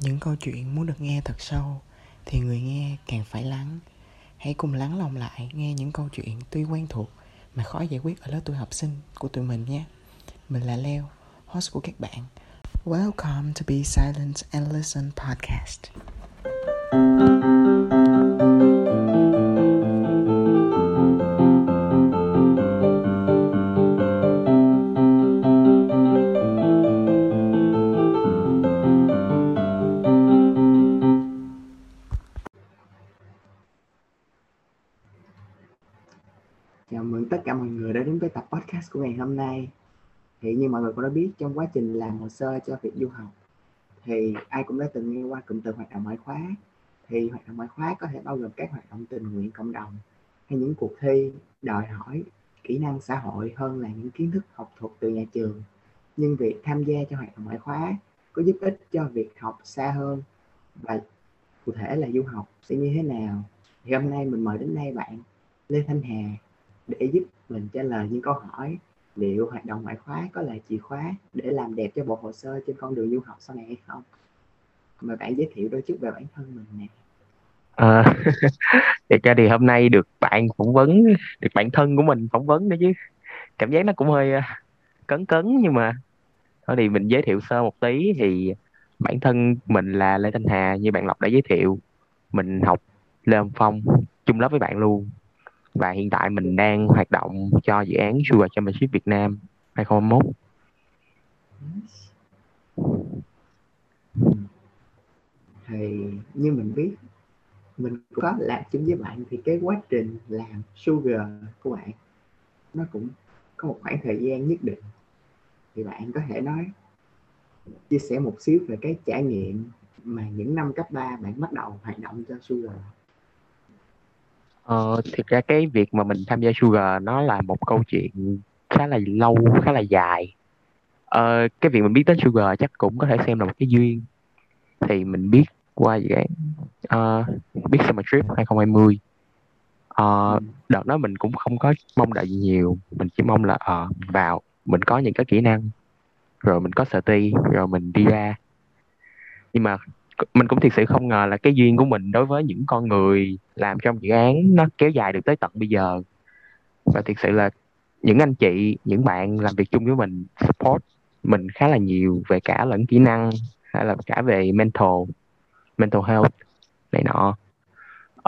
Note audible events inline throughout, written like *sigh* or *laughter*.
những câu chuyện muốn được nghe thật sâu thì người nghe càng phải lắng. Hãy cùng lắng lòng lại nghe những câu chuyện tuy quen thuộc mà khó giải quyết ở lớp tuổi học sinh của tụi mình nhé. Mình là leo, host của các bạn. Welcome to be silent and listen podcast. Podcast của ngày hôm nay. Thì như mọi người cũng đã biết, trong quá trình làm hồ sơ cho việc du học, thì ai cũng đã từng nghe qua cụm từ hoạt động ngoại khóa. Thì hoạt động ngoại khóa có thể bao gồm các hoạt động tình nguyện cộng đồng hay những cuộc thi, đòi hỏi kỹ năng xã hội hơn là những kiến thức học thuật từ nhà trường. Nhưng việc tham gia cho hoạt động ngoại khóa có giúp ích cho việc học xa hơn và cụ thể là du học sẽ như thế nào. Thì hôm nay mình mời đến đây bạn Lê Thanh Hà để giúp mình trả lời những câu hỏi liệu hoạt động ngoại khóa có là chìa khóa để làm đẹp cho bộ hồ sơ trên con đường du học sau này hay không? Mời bạn giới thiệu đôi chút về bản thân mình nè. À, *laughs* thì ra thì hôm nay được bạn phỏng vấn được bản thân của mình phỏng vấn nữa chứ. Cảm giác nó cũng hơi à, cấn cấn nhưng mà thôi thì mình giới thiệu sơ một tí thì bản thân mình là Lê Thanh Hà như bạn Lộc đã giới thiệu. Mình học Lê hồng Phong chung lớp với bạn luôn và hiện tại mình đang hoạt động cho dự án Sugar Championship Việt Nam 2021 thì như mình biết, mình có làm chung với bạn thì cái quá trình làm sugar của bạn nó cũng có một khoảng thời gian nhất định. Thì bạn có thể nói, chia sẻ một xíu về cái trải nghiệm mà những năm cấp 3 bạn bắt đầu hoạt động cho sugar. Ờ, thực ra cái việc mà mình tham gia Sugar nó là một câu chuyện khá là lâu, khá là dài. Ờ, cái việc mình biết đến Sugar chắc cũng có thể xem là một cái duyên. Thì mình biết qua dự án uh, biết Summer Trip 2020. Ờ, Ừ. đợt đó mình cũng không có mong đợi gì nhiều, mình chỉ mong là ờ vào mình có những cái kỹ năng, rồi mình có sở ti, rồi mình đi ra. Nhưng mà mình cũng thực sự không ngờ là cái duyên của mình đối với những con người làm trong dự án nó kéo dài được tới tận bây giờ. Và thực sự là những anh chị những bạn làm việc chung với mình support mình khá là nhiều về cả lẫn kỹ năng hay là cả về mental mental health này nọ.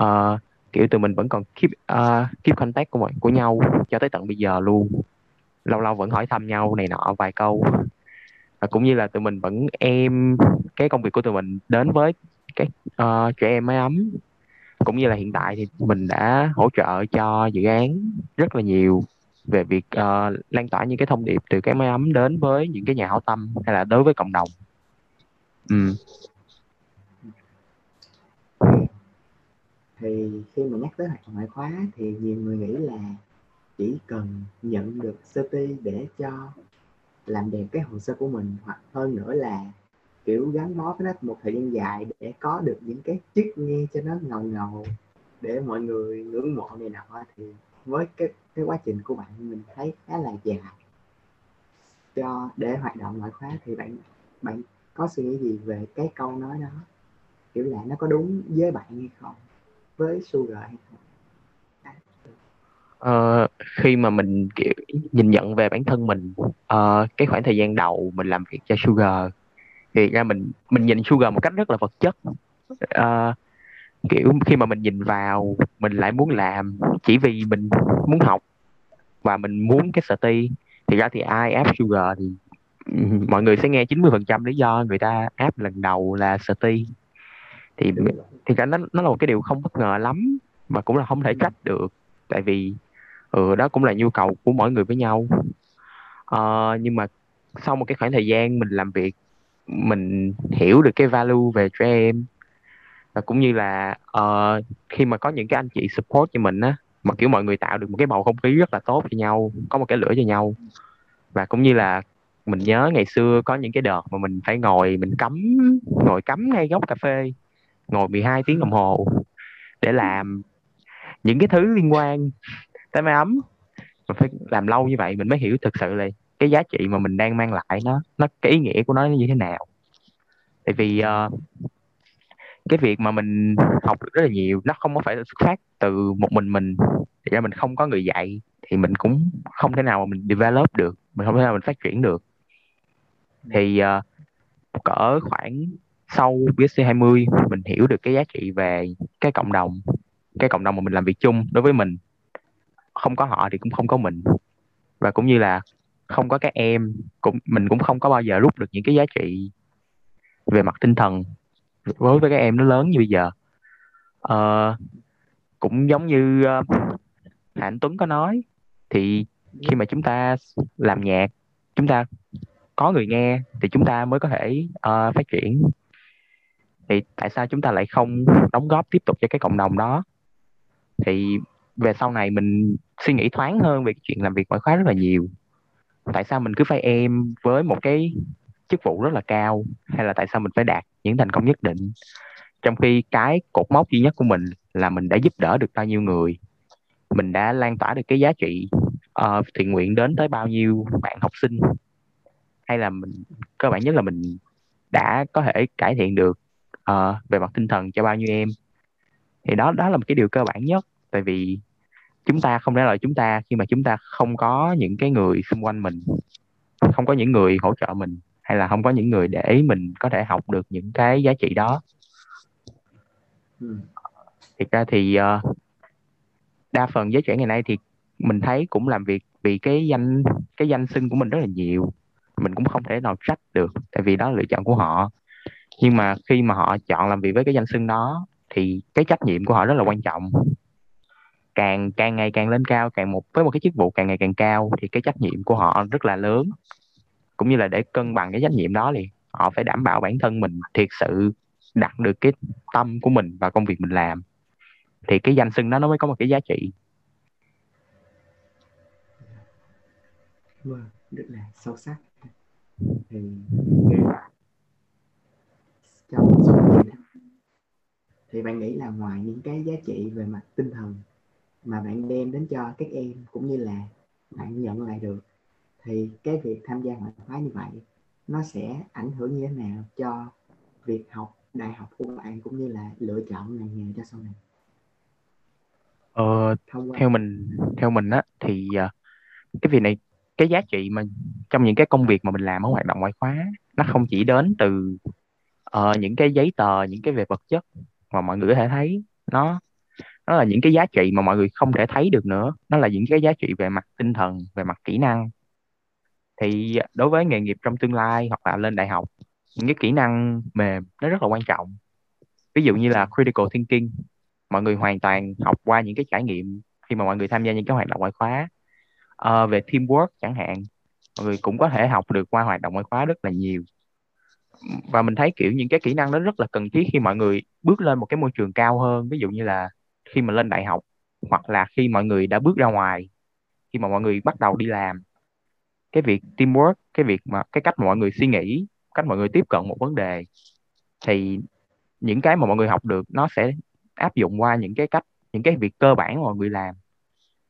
Uh, kiểu tụi mình vẫn còn keep uh, keep contact của mọi của nhau cho tới tận bây giờ luôn. Lâu lâu vẫn hỏi thăm nhau này nọ vài câu và cũng như là tụi mình vẫn em cái công việc của tụi mình đến với cái uh, trẻ em máy ấm cũng như là hiện tại thì mình đã hỗ trợ cho dự án rất là nhiều về việc uh, lan tỏa những cái thông điệp từ cái máy ấm đến với những cái nhà hảo tâm hay là đối với cộng đồng ừ. thì khi mà nhắc tới hoạt động ngoại khóa thì nhiều người nghĩ là chỉ cần nhận được CT để cho làm đẹp cái hồ sơ của mình hoặc hơn nữa là kiểu gắn bó với nó một thời gian dài để có được những cái chiếc nghe cho nó ngầu ngầu để mọi người ngưỡng mộ này nọ thì với cái cái quá trình của bạn mình thấy khá là dài. Cho để hoạt động ngoại khóa thì bạn bạn có suy nghĩ gì về cái câu nói đó? Kiểu là nó có đúng với bạn hay không? Với sugar hay không? Ờ, khi mà mình kiểu nhìn nhận về bản thân mình ờ, cái khoảng thời gian đầu mình làm việc cho Sugar thì ra mình mình nhìn Sugar một cách rất là vật chất. Ờ, kiểu khi mà mình nhìn vào mình lại muốn làm chỉ vì mình muốn học và mình muốn cái sở ti. Thì ra thì ai áp Sugar thì *laughs* mọi người sẽ nghe 90% lý do người ta áp lần đầu là sở ti. Thì thì cả nó nó là một cái điều không bất ngờ lắm mà cũng là không thể trách được. Tại vì ừ, đó cũng là nhu cầu của mỗi người với nhau Ờ, nhưng mà sau một cái khoảng thời gian mình làm việc mình hiểu được cái value về trẻ em. Và cũng như là uh, khi mà có những cái anh chị support cho mình á mà kiểu mọi người tạo được một cái bầu không khí rất là tốt cho nhau có một cái lửa cho nhau. Và cũng như là mình nhớ ngày xưa có những cái đợt mà mình phải ngồi mình cấm ngồi cấm ngay góc cà phê ngồi 12 tiếng đồng hồ để làm những cái thứ liên quan tới máy ấm. Mình phải làm lâu như vậy mình mới hiểu thực sự là cái giá trị mà mình đang mang lại nó nó cái ý nghĩa của nó như thế nào. Tại vì uh, cái việc mà mình học được rất là nhiều nó không có phải xuất phát từ một mình mình thì ra mình không có người dạy thì mình cũng không thể nào mà mình develop được mình không thể nào mình phát triển được. Thì uh, cỡ khoảng sau BSC 20 mình hiểu được cái giá trị về cái cộng đồng cái cộng đồng mà mình làm việc chung đối với mình. Không có họ thì cũng không có mình. Và cũng như là không có các em cũng mình cũng không có bao giờ rút được những cái giá trị về mặt tinh thần đối với các em nó lớn như bây giờ. À, cũng giống như uh, Anh Tuấn có nói thì khi mà chúng ta làm nhạc chúng ta có người nghe thì chúng ta mới có thể uh, phát triển. Thì tại sao chúng ta lại không đóng góp tiếp tục cho cái cộng đồng đó? Thì về sau này mình suy nghĩ thoáng hơn về cái chuyện làm việc ngoại khóa rất là nhiều tại sao mình cứ phải em với một cái chức vụ rất là cao? Hay là tại sao mình phải đạt những thành công nhất định? Trong khi cái cột mốc duy nhất của mình là mình đã giúp đỡ được bao nhiêu người. Mình đã lan tỏa được cái giá trị uh, thiện nguyện đến tới bao nhiêu bạn học sinh. Hay là mình cơ bản nhất là mình đã có thể cải thiện được uh, về mặt tinh thần cho bao nhiêu em. Thì đó đó là một cái điều cơ bản nhất. Tại vì chúng ta không lẽ là chúng ta khi mà chúng ta không có những cái người xung quanh mình không có những người hỗ trợ mình hay là không có những người để mình có thể học được những cái giá trị đó. Ừ. thiệt ra thì uh, đa phần giới trẻ ngày nay thì mình thấy cũng làm việc vì cái danh cái danh xưng của mình rất là nhiều. Mình cũng không thể nào trách được tại vì đó là lựa chọn của họ. Nhưng mà khi mà họ chọn làm việc với cái danh xưng đó thì cái trách nhiệm của họ rất là quan trọng càng càng ngày càng lên cao, càng một, với một cái chức vụ càng ngày càng cao thì cái trách nhiệm của họ rất là lớn. Cũng như là để cân bằng cái trách nhiệm đó thì họ phải đảm bảo bản thân mình thiệt sự đặt được cái tâm của mình vào công việc mình làm. Thì cái danh xưng đó nó mới có một cái giá trị. Vâng rất là sâu sắc. Thì trong thì bạn nghĩ là ngoài những cái giá trị về mặt tinh thần mà bạn đem đến cho các em cũng như là bạn nhận lại được thì cái việc tham gia ngoại khóa như vậy nó sẽ ảnh hưởng như thế nào cho việc học đại học của bạn cũng như là lựa chọn ngành nghề cho sau này? Ờ, theo mình theo mình á thì uh, cái việc này cái giá trị mà trong những cái công việc mà mình làm ở hoạt động ngoại khóa nó không chỉ đến từ uh, những cái giấy tờ những cái về vật chất mà mọi người có thể thấy nó nó là những cái giá trị mà mọi người không thể thấy được nữa. Nó là những cái giá trị về mặt tinh thần về mặt kỹ năng. Thì đối với nghề nghiệp trong tương lai hoặc là lên đại học những cái kỹ năng mềm nó rất là quan trọng. Ví dụ như là critical thinking. Mọi người hoàn toàn học qua những cái trải nghiệm khi mà mọi người tham gia những cái hoạt động ngoại khóa. À, về teamwork chẳng hạn mọi người cũng có thể học được qua hoạt động ngoại khóa rất là nhiều. Và mình thấy kiểu những cái kỹ năng đó rất là cần thiết khi mọi người bước lên một cái môi trường cao hơn. Ví dụ như là khi mà lên đại học, hoặc là khi mọi người đã bước ra ngoài, khi mà mọi người bắt đầu đi làm. Cái việc teamwork, cái việc mà, cái cách mà mọi người suy nghĩ, cách mọi người tiếp cận một vấn đề, thì những cái mà mọi người học được, nó sẽ áp dụng qua những cái cách, những cái việc cơ bản mà mọi người làm.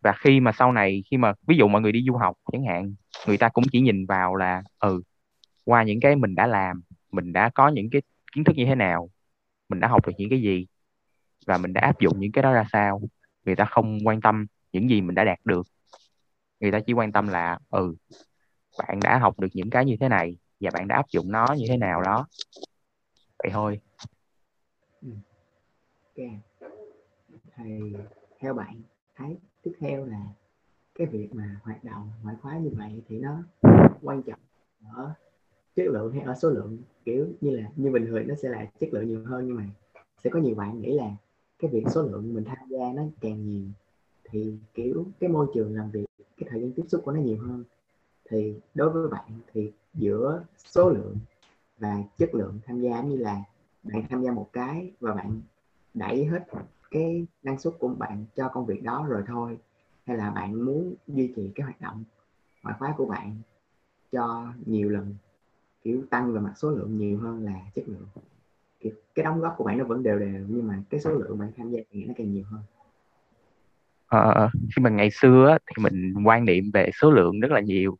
Và khi mà sau này, khi mà ví dụ mọi người đi du học chẳng hạn, người ta cũng chỉ nhìn vào là ừ qua những cái mình đã làm, mình đã có những cái kiến thức như thế nào, mình đã học được những cái gì và mình đã áp dụng những cái đó ra sao. Người ta không quan tâm những gì mình đã đạt được. Người ta chỉ quan tâm là ừ bạn đã học được những cái như thế này và bạn đã áp dụng nó như thế nào đó. Vậy thôi. Ừ. ok. Thì theo bạn, thấy tiếp theo là cái việc mà hoạt động, ngoại khóa như vậy thì nó quan trọng ở chất lượng hay ở số lượng? Kiểu như là, như bình thường nó sẽ là chất lượng nhiều hơn, nhưng mà sẽ có nhiều bạn nghĩ là cái việc số lượng mình tham gia nó càng nhiều, thì, kiểu, cái môi trường làm việc, cái thời gian tiếp xúc của nó nhiều hơn. Thì đối với bạn thì giữa số lượng và chất lượng tham gia như là bạn tham gia một cái và bạn đẩy hết cái năng suất của bạn cho công việc đó rồi thôi, hay là bạn muốn duy trì cái hoạt động ngoại khóa của bạn cho nhiều lần, kiểu, tăng về mặt số lượng nhiều hơn là chất lượng cái, cái đóng góp của bạn nó vẫn đều đều nhưng mà cái số lượng bạn tham gia thì nó càng nhiều hơn. Ờ, ờ, ờ. khi mà ngày xưa thì mình quan niệm về số lượng rất là nhiều.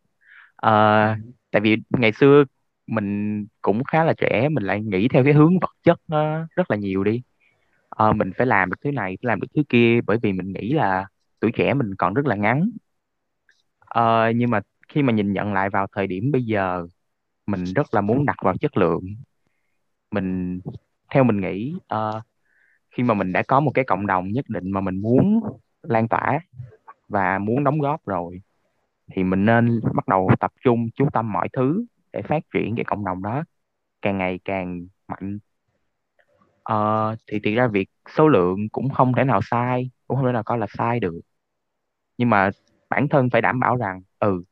Ờ, tại vì ngày xưa mình cũng khá là trẻ mình lại nghĩ theo cái hướng vật chất nó rất là nhiều đi. Ờ, mình phải làm được thứ này phải làm được thứ kia bởi vì mình nghĩ là tuổi trẻ mình còn rất là ngắn. Ờ, nhưng mà khi mà nhìn nhận lại vào thời điểm bây giờ mình rất là muốn đặt vào chất lượng mình theo mình nghĩ uh, khi mà mình đã có một cái cộng đồng nhất định mà mình muốn lan tỏa và muốn đóng góp rồi thì mình nên bắt đầu tập trung chú tâm mọi thứ để phát triển cái cộng đồng đó càng ngày càng mạnh. Uh, thì thực ra việc số lượng cũng không thể nào sai cũng không thể nào coi là sai được. Nhưng mà bản thân phải đảm bảo rằng ừ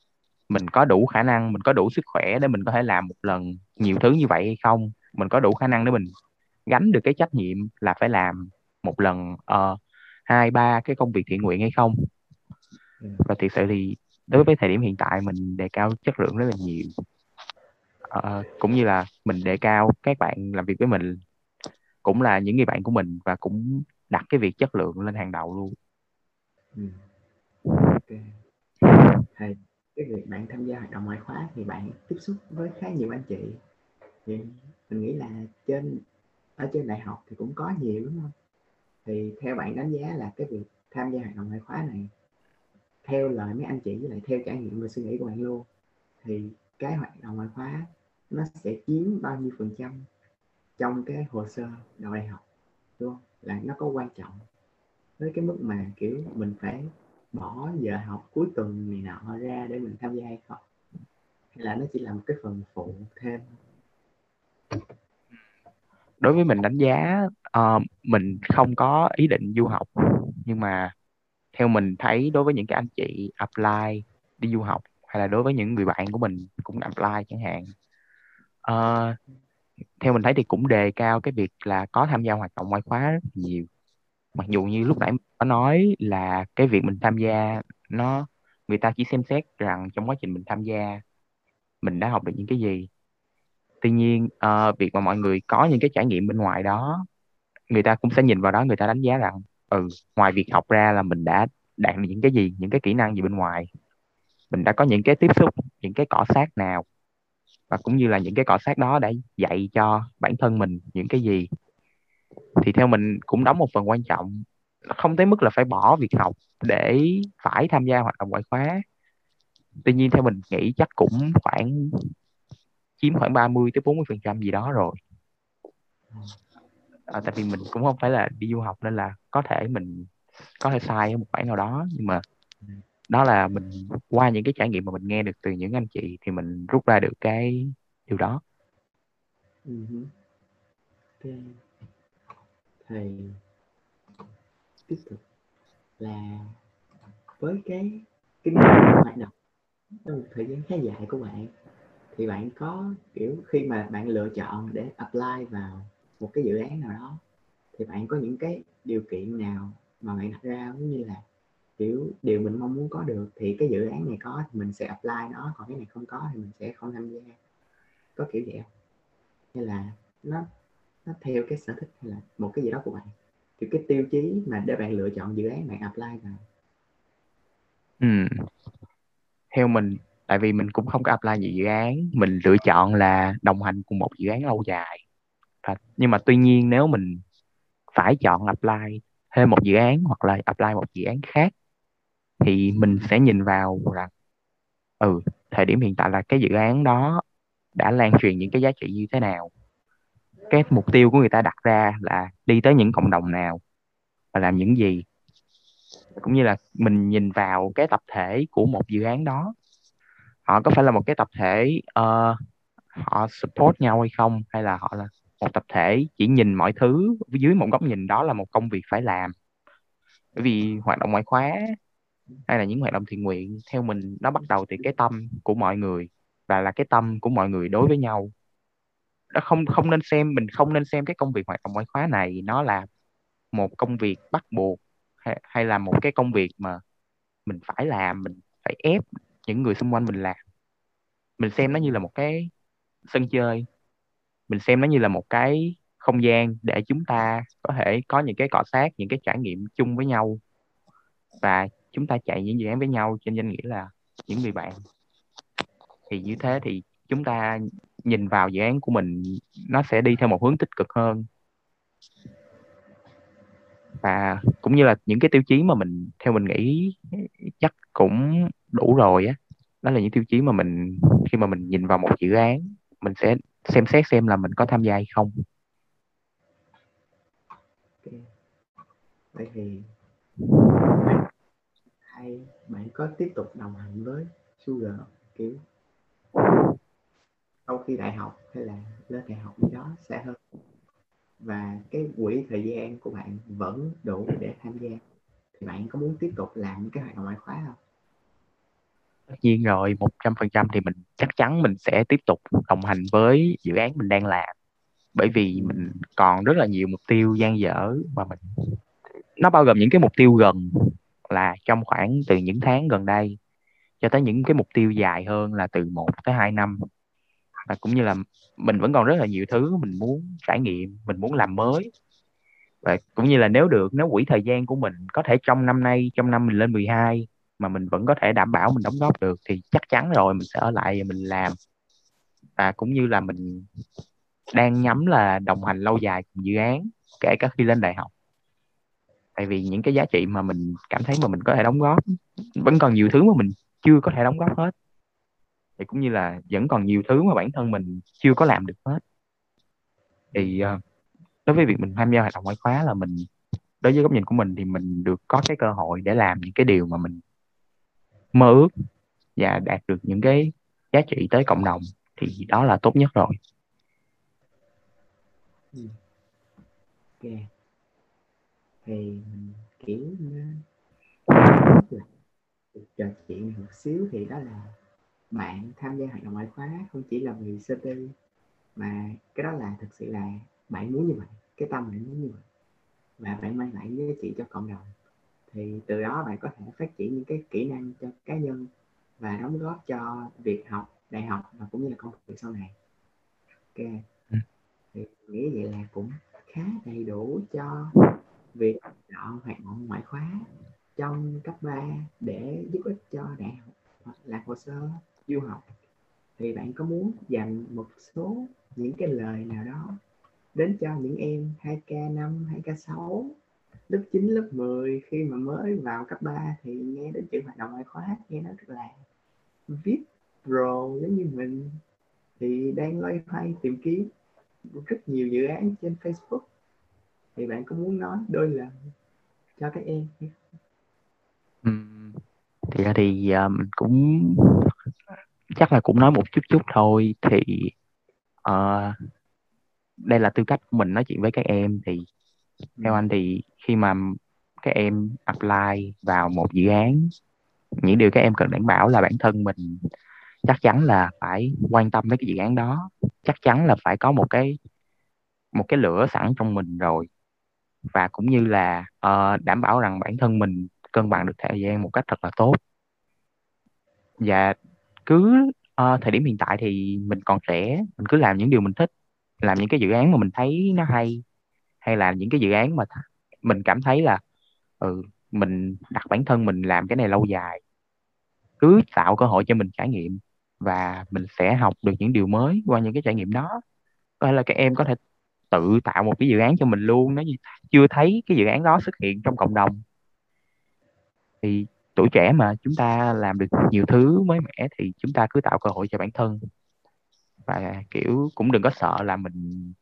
mình có đủ khả năng mình có đủ sức khỏe để mình có thể làm một lần nhiều thứ như vậy hay không? Mình có đủ khả năng để mình gánh được cái trách nhiệm là phải làm một lần uh, hai ba cái công việc thiện nguyện hay không ừ. và thực sự thì đối với thời điểm hiện tại mình đề cao chất lượng rất là nhiều uh, cũng như là mình đề cao các bạn làm việc với mình cũng là những người bạn của mình và cũng đặt cái việc chất lượng lên hàng đầu luôn ừ. okay. thầy cái việc bạn tham gia hoạt động ngoại khóa thì bạn tiếp xúc với khá nhiều anh chị thì mình nghĩ là trên, ở trên đại học thì cũng có nhiều, đúng không? Thì theo bạn đánh giá là cái việc tham gia hoạt động ngoại khóa này, theo lời mấy anh chị với lại theo trải nghiệm và suy nghĩ của bạn luôn, thì cái hoạt động ngoại khóa nó sẽ chiếm bao nhiêu phần trăm trong cái hồ sơ đầu đại học, đúng không? Là nó có quan trọng với cái mức mà, kiểu, mình phải bỏ giờ học cuối tuần này nọ ra để mình tham gia hay không? Hay là nó chỉ là một cái phần phụ thêm? Đối với mình đánh giá uh, mình không có ý định du học nhưng mà theo mình thấy đối với những cái anh chị apply đi du học hay là đối với những người bạn của mình cũng apply chẳng hạn. Uh, theo mình thấy thì cũng đề cao cái việc là có tham gia hoạt động ngoại khóa rất nhiều. Mặc dù như lúc nãy có nói là cái việc mình tham gia nó người ta chỉ xem xét rằng trong quá trình mình tham gia mình đã học được những cái gì tuy nhiên uh, việc mà mọi người có những cái trải nghiệm bên ngoài đó người ta cũng sẽ nhìn vào đó người ta đánh giá rằng ừ ngoài việc học ra là mình đã đạt được những cái gì những cái kỹ năng gì bên ngoài. Mình đã có những cái tiếp xúc những cái cọ sát nào và cũng như là những cái cọ sát đó đã dạy cho bản thân mình những cái gì. Thì theo mình cũng đóng một phần quan trọng không tới mức là phải bỏ việc học để phải tham gia hoạt động ngoại khóa. Tuy nhiên theo mình nghĩ chắc cũng khoảng chiếm khoảng 30 tới 40 phần trăm gì đó rồi. À, tại vì mình cũng không phải là đi du học nên là có thể mình có thể sai ở một khoảng nào đó nhưng mà đó là mình qua những cái trải nghiệm mà mình nghe được từ những anh chị thì mình rút ra được cái điều đó. Uh-huh. okay. thầy tiếp tục là với cái kinh nghiệm hoạt động trong một thời gian khá dài của bạn thì bạn có, kiểu, khi mà bạn lựa chọn để apply vào một cái dự án nào đó, thì bạn có những cái điều kiện nào mà bạn đặt ra? Giống như là, kiểu, điều mình mong muốn có được, thì cái dự án này có thì mình sẽ apply nó, còn cái này không có thì mình sẽ không tham gia. Có kiểu vậy không? Hay là nó nó theo cái sở thích hay là một cái gì đó của bạn? Thì cái tiêu chí mà để bạn lựa chọn dự án bạn apply vào. Ừ. theo mình tại vì mình cũng không có apply nhiều dự án, mình lựa chọn là đồng hành cùng một dự án lâu dài. Nhưng mà tuy nhiên nếu mình phải chọn apply thêm một dự án hoặc là apply một dự án khác, thì mình sẽ nhìn vào rằng ừ thời điểm hiện tại là cái dự án đó đã lan truyền những cái giá trị như thế nào. Cái mục tiêu của người ta đặt ra là đi tới những cộng đồng nào và làm những gì. Cũng như là mình nhìn vào cái tập thể của một dự án đó họ có phải là một cái tập thể uh, họ support nhau hay không? Hay là họ là một tập thể chỉ nhìn mọi thứ dưới một góc nhìn đó là một công việc phải làm? Bởi vì hoạt động ngoại khóa hay là những hoạt động thiện nguyện theo mình nó bắt đầu từ cái tâm của mọi người và là cái tâm của mọi người đối với nhau. Nó không không nên xem mình không nên xem cái công việc hoạt động ngoại khóa này nó là một công việc bắt buộc hay, hay là một cái công việc mà mình phải làm mình phải ép những người xung quanh mình làm. Mình xem nó như là một cái sân chơi. Mình xem nó như là một cái không gian để chúng ta có thể có những cái cọ sát, những cái trải nghiệm chung với nhau. Và chúng ta chạy những dự án với nhau trên danh nghĩa là những người bạn. Thì như thế thì chúng ta nhìn vào dự án của mình, nó sẽ đi theo một hướng tích cực hơn. Và cũng như là những cái tiêu chí mà mình, theo mình nghĩ, chắc cũng đủ rồi á. Đó là những tiêu chí mà mình, khi mà mình nhìn vào một dự án, mình sẽ xem xét xem là mình có tham gia hay không. Okay. vậy thì hay, bạn có tiếp tục đồng hành với Sugar kiểu sau khi đại học hay là lên đại học gì đó sẽ hơn. Và cái quỹ thời gian của bạn vẫn đủ để tham gia. Thì bạn có muốn tiếp tục làm những cái hoạt động ngoại khóa không? Nhiên rồi, một trăm phần trăm thì mình chắc chắn mình sẽ tiếp tục đồng hành với dự án mình đang làm. Bởi vì mình còn rất là nhiều mục tiêu gian dở và mình nó bao gồm những cái mục tiêu gần là trong khoảng từ những tháng gần đây cho tới những cái mục tiêu dài hơn là từ 1 tới 2 năm. Và cũng như là mình vẫn còn rất là nhiều thứ mình muốn trải nghiệm mình muốn làm mới. Và cũng như là nếu được nếu quỹ thời gian của mình có thể trong năm nay trong năm mình lên 12 mà mình vẫn có thể đảm bảo mình đóng góp được thì chắc chắn rồi, mình sẽ ở lại và mình làm. Và cũng như là mình đang nhắm là đồng hành lâu dài cùng dự án, kể cả khi lên đại học. Tại vì những cái giá trị mà mình cảm thấy mà mình có thể đóng góp, vẫn còn nhiều thứ mà mình chưa có thể đóng góp hết. Thì cũng như là vẫn còn nhiều thứ mà bản thân mình chưa có làm được hết. Thì ờ, đối với việc mình tham gia hoạt động ngoại khóa là mình, đối với góc nhìn của mình thì mình được có cái cơ hội để làm những cái điều mà mình mơ ước và đạt được những cái giá trị tới cộng đồng thì đó là tốt nhất rồi. Ừ. Ok. Thì kiểu trò chuyện một xíu thì đó là bạn tham gia hoạt động ngoại khóa, không chỉ là vì CT mà cái đó là thực sự là bạn muốn như vậy, cái tâm bạn muốn như vậy. Và bạn mang lại giá trị cho cộng đồng thì từ đó bạn có thể phát triển những cái kỹ năng cho cá nhân và đóng góp cho việc học đại học và cũng như là công việc sau này. Ok. Ừ. thì nghĩ vậy là cũng khá đầy đủ cho việc chọn hoạt động ngoại khóa trong cấp 3 để giúp ích cho đại học hoặc là hồ sơ du học. Thì bạn có muốn dành một số những cái lời nào đó đến cho những em 2K5, 2K6 lớp 9, lớp 10 khi mà mới vào cấp 3 thì nghe đến chữ hoạt động ngoại khóa nghe nó rất là viết pro giống như mình. Thì đang loay hoay tìm kiếm rất nhiều dự án trên Facebook. Thì bạn có muốn nói đôi lời cho các em thì thì uh, mình cũng chắc là cũng nói một chút chút thôi. Thì uh, đây là tư cách của mình nói chuyện với các em. Thì theo anh thì khi mà các em apply vào một dự án những điều các em cần đảm bảo là bản thân mình chắc chắn là phải quan tâm với cái dự án đó. Chắc chắn là phải có một cái một cái lửa sẵn trong mình rồi. Và cũng như là uh, đảm bảo rằng bản thân mình cân bằng được thời gian một cách thật là tốt. Và cứ uh, thời điểm hiện tại thì mình còn trẻ mình cứ làm những điều mình thích làm những cái dự án mà mình thấy nó hay hay là những cái dự án mà mình cảm thấy là ừ mình đặt bản thân mình làm cái này lâu dài, cứ tạo cơ hội cho mình trải nghiệm và mình sẽ học được những điều mới qua những cái trải nghiệm đó. Hay là các em có thể tự tạo một cái dự án cho mình luôn, nếu như chưa thấy cái dự án đó xuất hiện trong cộng đồng. Thì tuổi trẻ mà chúng ta làm được nhiều thứ mới mẻ thì chúng ta cứ tạo cơ hội cho bản thân. Và, kiểu, cũng đừng có sợ là mình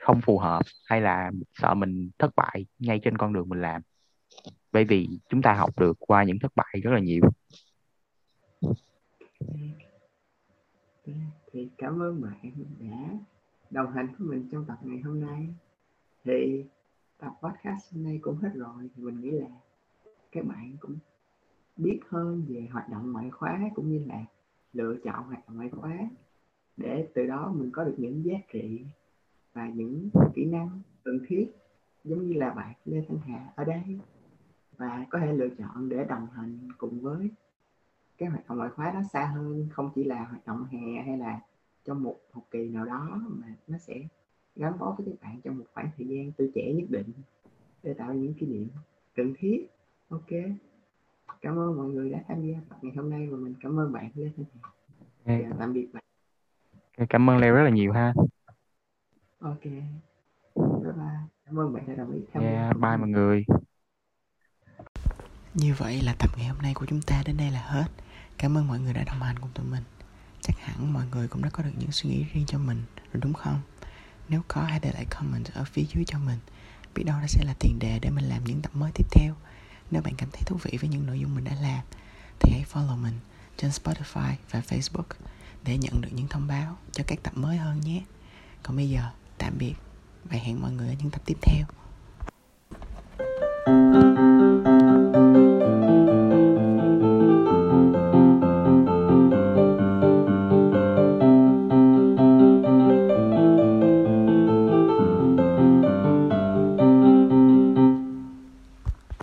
không phù hợp hay là sợ mình thất bại ngay trên con đường mình làm. Bởi vì chúng ta học được qua những thất bại rất là nhiều. Thì cảm ơn bạn đã đồng hành với mình trong tập ngày hôm nay. Thì tập podcast hôm nay cũng hết rồi, thì mình nghĩ là các bạn cũng biết hơn về hoạt động ngoại khóa cũng như là lựa chọn hoạt động ngoại khóa để từ đó mình có được những giá trị và những kỹ năng cần thiết giống như là bạn Lê Thanh Hà ở đây. Và có thể lựa chọn để đồng hành cùng với cái hoạt động ngoại khóa đó xa hơn không chỉ là hoạt động hè hay là trong một học kỳ nào đó mà nó sẽ gắn bó với các bạn trong một khoảng thời gian tuổi trẻ nhất định để tạo những kỷ niệm cần thiết. Ok cảm ơn mọi người đã tham gia tập ngày hôm nay và mình cảm ơn bạn Lê Thanh Hà. Okay. tạm biệt bạn. cảm ơn leo rất là nhiều ha ok. Bye bye. Cảm ơn bạn đã đồng ý tham gia yeah, bye mọi người. Như vậy là tập ngày hôm nay của chúng ta đến đây là hết. Cảm ơn mọi người đã đồng hành cùng tụi mình. Chắc hẳn mọi người cũng đã có được những suy nghĩ riêng cho mình rồi đúng không? Nếu có hãy để lại comment ở phía dưới cho mình. Biết đâu đó sẽ là tiền đề để mình làm những tập mới tiếp theo. Nếu bạn cảm thấy thú vị với những nội dung mình đã làm thì hãy follow mình trên Spotify và Facebook để nhận được những thông báo cho các tập mới hơn nhé. Còn bây giờ tạm biệt và hẹn mọi người ở những tập tiếp theo. thank you